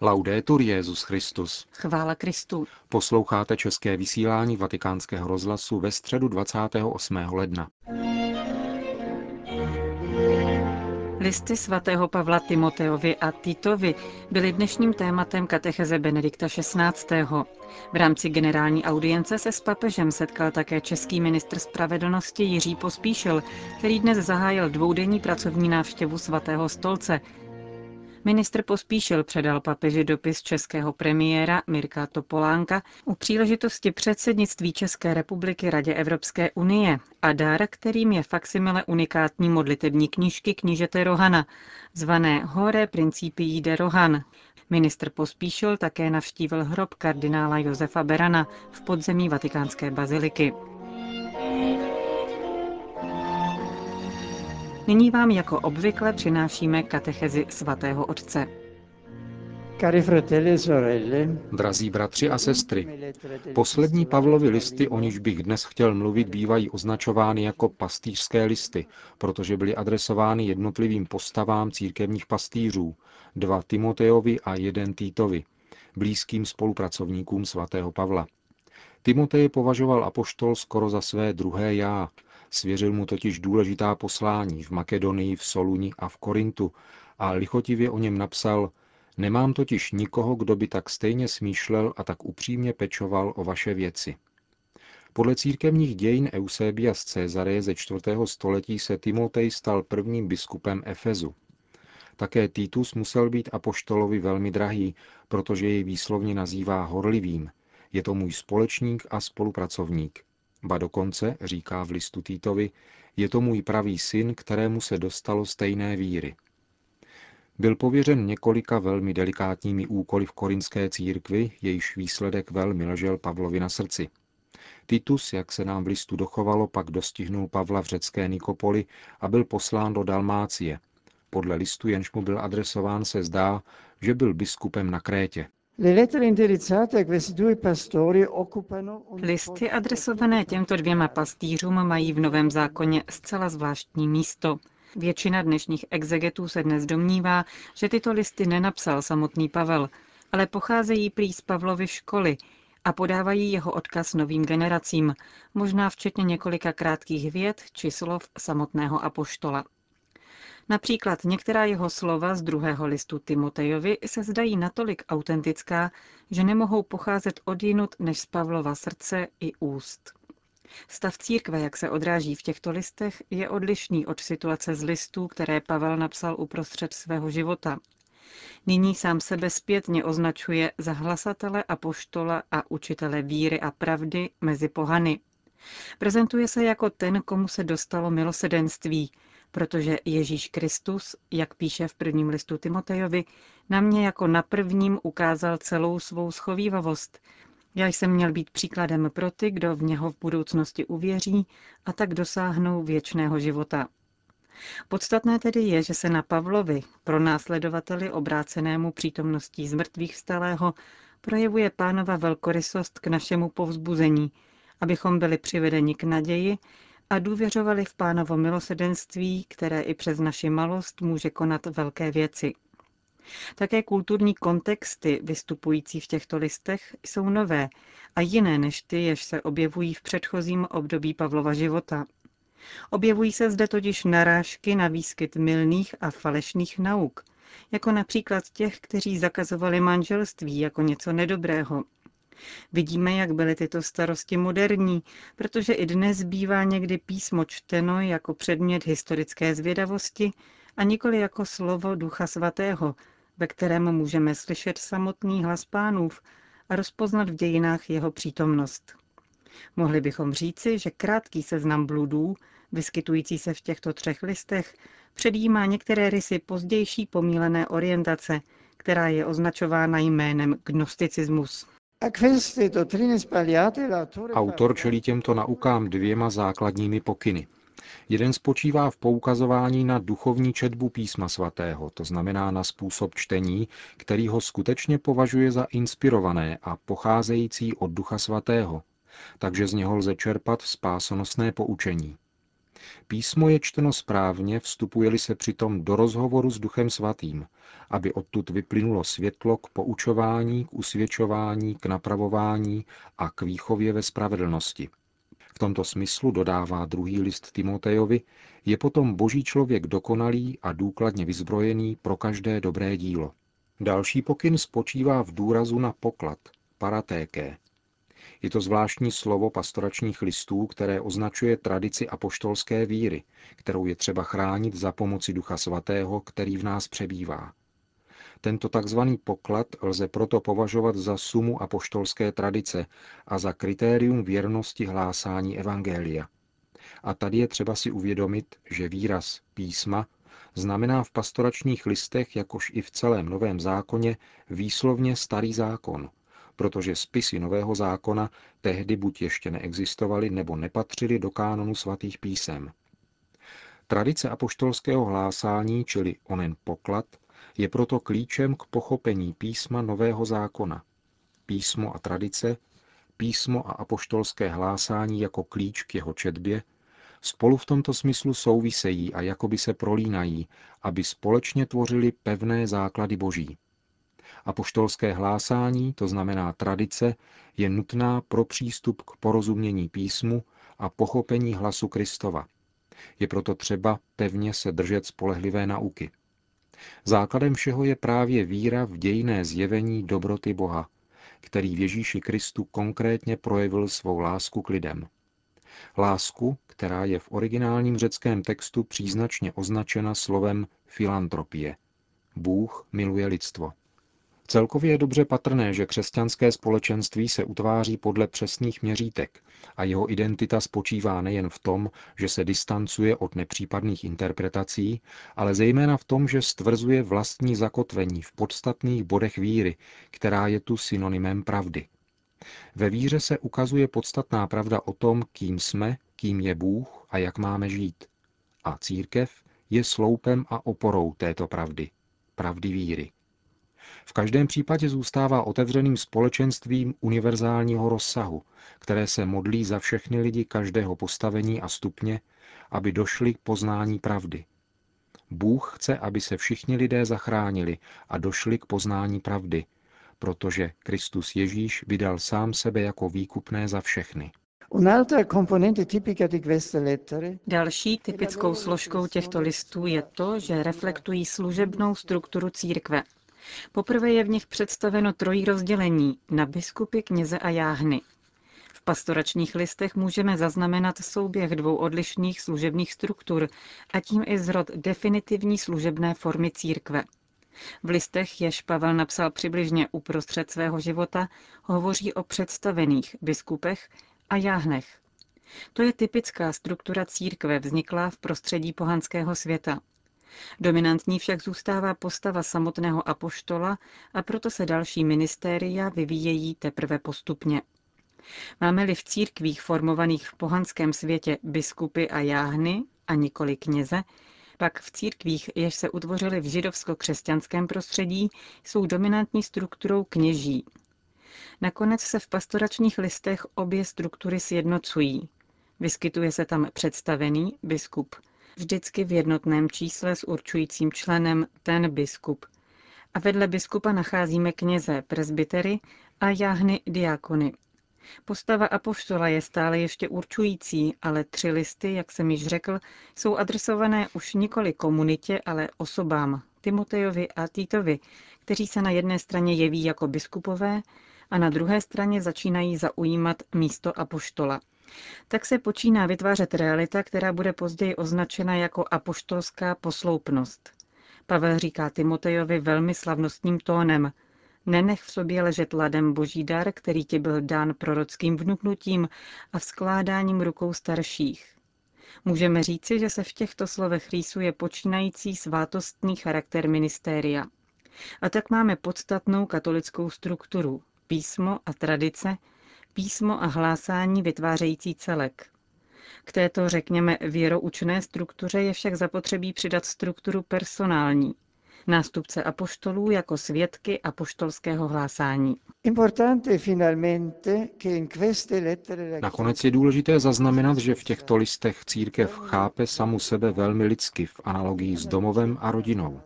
Laudetur Jezus Christus. Chvála Kristu. Posloucháte české vysílání Vatikánského rozhlasu ve středu 28. ledna. Listy svatého Pavla Timoteovi a Titovi byly dnešním tématem katecheze Benedikta XVI. V rámci generální audience se s papežem setkal také český ministr spravedlnosti Jiří Pospíšil, který dnes zahájil dvoudenní pracovní návštěvu svatého stolce, Ministr Pospíšil předal papeži dopis českého premiéra Mirka Topolánka u příležitosti předsednictví České republiky Radě Evropské unie a dar, kterým je faksimile unikátní modlitební knížky knížete Rohana, zvané Hore Principii de Rohan. Ministr Pospíšil také navštívil hrob kardinála Josefa Berana v podzemí vatikánské baziliky. Nyní vám jako obvykle přinášíme katechezi svatého otce. Cari fratelli e sorelle, Drazí bratři a sestry, poslední Pavlovy listy, o nichž bych dnes chtěl mluvit, bývají označovány jako pastýřské listy, protože byly adresovány jednotlivým postavám církevních pastýřů, dva Timoteovi a jeden Týtovi, blízkým spolupracovníkům svatého Pavla. Timotej považoval apoštol skoro za své druhé já, Svěřil mu totiž důležitá poslání v Makedonii, v Soluni a v Korintu a lichotivě o něm napsal Nemám totiž nikoho, kdo by tak stejně smýšlel a tak upřímně pečoval o vaše věci. Podle církevních dějin Eusebia z Cezareje ze 4. století se Timotej stal prvním biskupem Efezu. Také Titus musel být apoštolovi velmi drahý, protože jej výslovně nazývá horlivým. Je to můj společník a spolupracovník. Ba dokonce, říká v listu Týtovi, je to můj pravý syn, kterému se dostalo stejné víry. Byl pověřen několika velmi delikátními úkoly v korinské církvi, jejíž výsledek velmi ležel Pavlovi na srdci. Titus, jak se nám v listu dochovalo, pak dostihnul Pavla v řecké Nikopoli a byl poslán do Dalmácie. Podle listu, jenž mu byl adresován, se zdá, že byl biskupem na Krétě. Listy adresované těmto dvěma pastýřům mají v Novém zákoně zcela zvláštní místo. Většina dnešních exegetů se dnes domnívá, že tyto listy nenapsal samotný Pavel, ale pocházejí prý z Pavlovy školy a podávají jeho odkaz novým generacím, možná včetně několika krátkých vět či slov samotného apoštola. Například některá jeho slova z druhého listu Timotejovi se zdají natolik autentická, že nemohou pocházet od jinut než z Pavlova srdce i úst. Stav církve, jak se odráží v těchto listech, je odlišný od situace z listů, které Pavel napsal uprostřed svého života. Nyní sám sebe zpětně označuje za hlasatele a poštola a učitele víry a pravdy mezi pohany. Prezentuje se jako ten, komu se dostalo milosedenství, protože Ježíš Kristus, jak píše v prvním listu Timotejovi, na mě jako na prvním ukázal celou svou schovývavost. Já jsem měl být příkladem pro ty, kdo v něho v budoucnosti uvěří a tak dosáhnou věčného života. Podstatné tedy je, že se na Pavlovi, pro následovateli obrácenému přítomností z mrtvých vstalého, projevuje pánova velkorysost k našemu povzbuzení, abychom byli přivedeni k naději a důvěřovali v pánovo milosedenství, které i přes naši malost může konat velké věci. Také kulturní kontexty vystupující v těchto listech jsou nové a jiné než ty, jež se objevují v předchozím období Pavlova života. Objevují se zde totiž narážky na výskyt milných a falešných nauk, jako například těch, kteří zakazovali manželství jako něco nedobrého Vidíme, jak byly tyto starosti moderní, protože i dnes bývá někdy písmo čteno jako předmět historické zvědavosti a nikoli jako slovo Ducha Svatého, ve kterém můžeme slyšet samotný hlas pánův a rozpoznat v dějinách jeho přítomnost. Mohli bychom říci, že krátký seznam bludů, vyskytující se v těchto třech listech, předjímá některé rysy pozdější pomílené orientace, která je označována jménem gnosticismus. Autor čelí těmto naukám dvěma základními pokyny. Jeden spočívá v poukazování na duchovní četbu písma svatého, to znamená na způsob čtení, který ho skutečně považuje za inspirované a pocházející od ducha svatého, takže z něho lze čerpat spásonosné poučení. Písmo je čteno správně, vstupuje-li se přitom do rozhovoru s Duchem Svatým, aby odtud vyplynulo světlo k poučování, k usvědčování, k napravování a k výchově ve spravedlnosti. V tomto smyslu dodává druhý list Timotejovi, je potom boží člověk dokonalý a důkladně vyzbrojený pro každé dobré dílo. Další pokyn spočívá v důrazu na poklad, paratéké. Je to zvláštní slovo pastoračních listů, které označuje tradici apoštolské víry, kterou je třeba chránit za pomoci Ducha Svatého, který v nás přebývá. Tento takzvaný poklad lze proto považovat za sumu apoštolské tradice a za kritérium věrnosti hlásání Evangelia. A tady je třeba si uvědomit, že výraz písma znamená v pastoračních listech, jakož i v celém Novém zákoně, výslovně starý zákon, protože spisy Nového zákona tehdy buď ještě neexistovaly nebo nepatřily do kánonu svatých písem. Tradice apoštolského hlásání, čili onen poklad, je proto klíčem k pochopení písma Nového zákona. Písmo a tradice, písmo a apoštolské hlásání jako klíč k jeho četbě, spolu v tomto smyslu souvisejí a jakoby se prolínají, aby společně tvořili pevné základy boží. Apoštolské hlásání, to znamená tradice, je nutná pro přístup k porozumění písmu a pochopení hlasu Kristova. Je proto třeba pevně se držet spolehlivé nauky. Základem všeho je právě víra v dějné zjevení dobroty Boha, který v Ježíši Kristu konkrétně projevil svou lásku k lidem. Lásku, která je v originálním řeckém textu příznačně označena slovem filantropie. Bůh miluje lidstvo. Celkově je dobře patrné, že křesťanské společenství se utváří podle přesných měřítek a jeho identita spočívá nejen v tom, že se distancuje od nepřípadných interpretací, ale zejména v tom, že stvrzuje vlastní zakotvení v podstatných bodech víry, která je tu synonymem pravdy. Ve víře se ukazuje podstatná pravda o tom, kým jsme, kým je Bůh a jak máme žít. A církev je sloupem a oporou této pravdy, pravdy víry. V každém případě zůstává otevřeným společenstvím univerzálního rozsahu, které se modlí za všechny lidi každého postavení a stupně, aby došli k poznání pravdy. Bůh chce, aby se všichni lidé zachránili a došli k poznání pravdy, protože Kristus Ježíš vydal sám sebe jako výkupné za všechny. Další typickou složkou těchto listů je to, že reflektují služebnou strukturu církve. Poprvé je v nich představeno trojí rozdělení na biskupy, kněze a jáhny. V pastoračních listech můžeme zaznamenat souběh dvou odlišných služebních struktur a tím i zrod definitivní služebné formy církve. V listech, jež Pavel napsal přibližně uprostřed svého života, hovoří o představených biskupech a jáhnech. To je typická struktura církve vzniklá v prostředí pohanského světa. Dominantní však zůstává postava samotného apoštola a proto se další ministéria vyvíjejí teprve postupně. Máme-li v církvích formovaných v pohanském světě biskupy a jáhny a nikoli kněze, pak v církvích, jež se utvořily v židovsko-křesťanském prostředí, jsou dominantní strukturou kněží. Nakonec se v pastoračních listech obě struktury sjednocují. Vyskytuje se tam představený biskup, vždycky v jednotném čísle s určujícím členem ten biskup. A vedle biskupa nacházíme kněze, presbytery a jáhny diakony. Postava apoštola je stále ještě určující, ale tři listy, jak jsem již řekl, jsou adresované už nikoli komunitě, ale osobám, Timotejovi a Týtovi, kteří se na jedné straně jeví jako biskupové a na druhé straně začínají zaujímat místo apoštola. Tak se počíná vytvářet realita, která bude později označena jako apoštolská posloupnost. Pavel říká Timotejovi velmi slavnostním tónem. Nenech v sobě ležet ladem boží dar, který ti byl dán prorockým vnuknutím a vzkládáním rukou starších. Můžeme říci, že se v těchto slovech rýsuje počínající svátostný charakter ministéria. A tak máme podstatnou katolickou strukturu, písmo a tradice, písmo a hlásání vytvářející celek. K této, řekněme, věroučné struktuře je však zapotřebí přidat strukturu personální. nástupce apoštolů jako svědky apoštolského hlásání. Nakonec je důležité zaznamenat, že v těchto listech církev chápe samu sebe velmi lidsky v analogii s domovem a rodinou.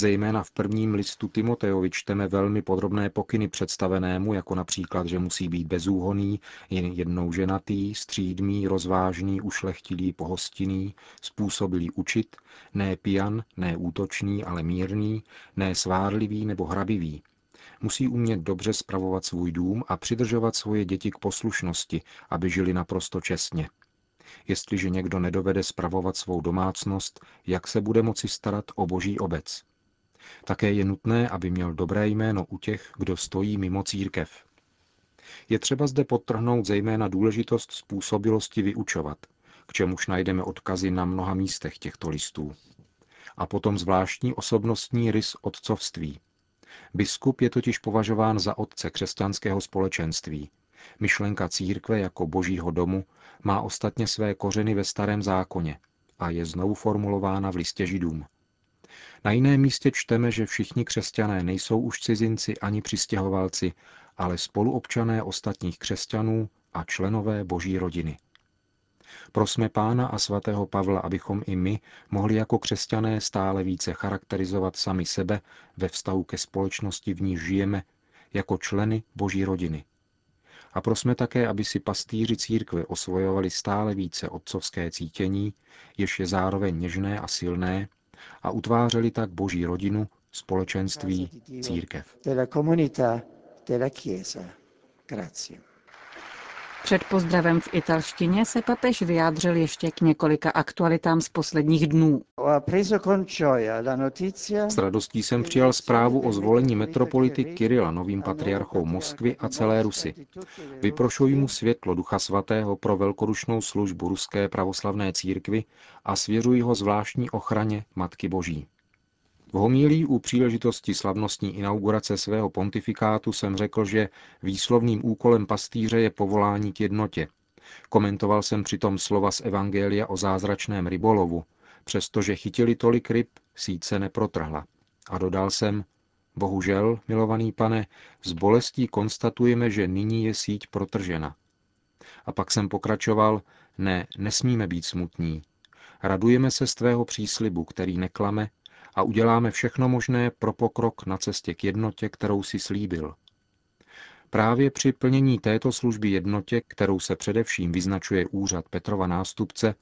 Zejména v prvním listu Timoteovi čteme velmi podrobné pokyny představenému, jako například, že musí být bezúhoný, jen jednou ženatý, střídmý, rozvážný, ušlechtilý, pohostinný, způsobilý učit, ne pijan, ne útočný, ale mírný, ne svárlivý nebo hrabivý. Musí umět dobře spravovat svůj dům a přidržovat svoje děti k poslušnosti, aby žili naprosto čestně. Jestliže někdo nedovede spravovat svou domácnost, jak se bude moci starat o boží obec? Také je nutné, aby měl dobré jméno u těch, kdo stojí mimo církev. Je třeba zde podtrhnout zejména důležitost způsobilosti vyučovat, k čemuž najdeme odkazy na mnoha místech těchto listů. A potom zvláštní osobnostní rys otcovství. Biskup je totiž považován za otce křesťanského společenství. Myšlenka církve jako božího domu má ostatně své kořeny ve starém zákoně a je znovu formulována v listě židům. Na jiném místě čteme, že všichni křesťané nejsou už cizinci ani přistěhovalci, ale spoluobčané ostatních křesťanů a členové boží rodiny. Prosme Pána a svatého Pavla, abychom i my mohli jako křesťané stále více charakterizovat sami sebe ve vztahu ke společnosti, v ní žijeme, jako členy boží rodiny. A prosme také, aby si pastýři církve osvojovali stále více otcovské cítění, jež je zároveň něžné a silné, a utvářeli tak boží rodinu, společenství, církev. Před pozdravem v italštině se papež vyjádřil ještě k několika aktualitám z posledních dnů. S radostí jsem přijal zprávu o zvolení metropolity Kirila novým patriarchou Moskvy a celé Rusy. Vyprošuji mu světlo Ducha Svatého pro velkodušnou službu ruské pravoslavné církvy a svěřuji ho zvláštní ochraně Matky Boží. V homílí u příležitosti slavnostní inaugurace svého pontifikátu jsem řekl, že výslovným úkolem pastýře je povolání k jednotě. Komentoval jsem přitom slova z Evangelia o zázračném rybolovu, přestože chytili tolik ryb, síce neprotrhla. A dodal jsem, bohužel, milovaný pane, s bolestí konstatujeme, že nyní je síť protržena. A pak jsem pokračoval, ne, nesmíme být smutní. Radujeme se z tvého příslibu, který neklame a uděláme všechno možné pro pokrok na cestě k jednotě, kterou si slíbil. Právě při plnění této služby jednotě, kterou se především vyznačuje úřad Petrova nástupce,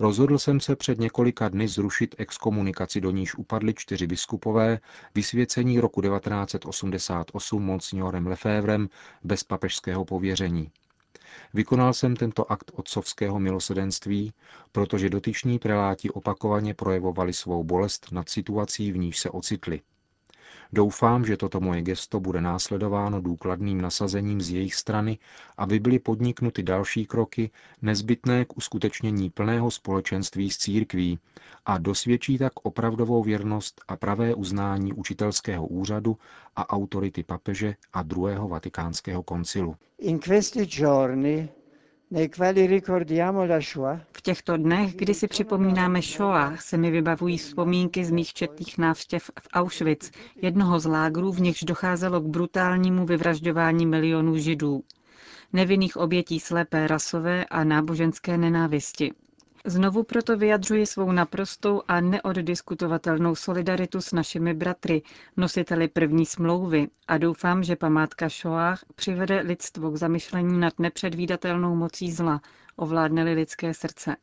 rozhodl jsem se před několika dny zrušit exkomunikaci, do níž upadli čtyři biskupové, vysvěcení roku 1988 monsignorem Lefévrem bez papežského pověření. Vykonal jsem tento akt otcovského milosedenství, protože dotyční preláti opakovaně projevovali svou bolest nad situací, v níž se ocitli. Doufám, že toto moje gesto bude následováno důkladným nasazením z jejich strany, aby byly podniknuty další kroky nezbytné k uskutečnění plného společenství s církví a dosvědčí tak opravdovou věrnost a pravé uznání učitelského úřadu a autority papeže a druhého vatikánského koncilu. In questi giorni v těchto dnech, kdy si připomínáme Shoah, se mi vybavují vzpomínky z mých četných návštěv v Auschwitz, jednoho z lágrů, v nichž docházelo k brutálnímu vyvražďování milionů židů. Nevinných obětí slepé rasové a náboženské nenávisti. Znovu proto vyjadřuji svou naprostou a neoddiskutovatelnou solidaritu s našimi bratry, nositeli první smlouvy a doufám, že památka Shoah přivede lidstvo k zamyšlení nad nepředvídatelnou mocí zla, ovládne lidské srdce.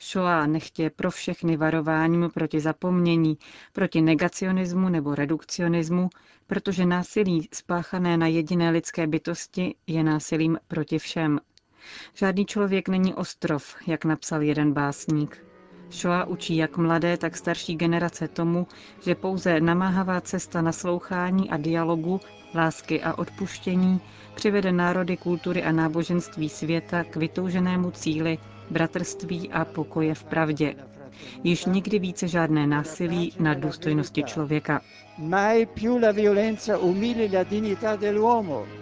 Shoah nechtě pro všechny varováním proti zapomnění, proti negacionismu nebo redukcionismu, protože násilí spáchané na jediné lidské bytosti je násilím proti všem. Žádný člověk není ostrov, jak napsal jeden básník. Shoa učí jak mladé, tak starší generace tomu, že pouze namáhavá cesta naslouchání a dialogu, lásky a odpuštění přivede národy kultury a náboženství světa k vytouženému cíli bratrství a pokoje v pravdě. Již nikdy více žádné násilí na důstojnosti člověka. Mai più la violenza umili la dignità dell'uomo.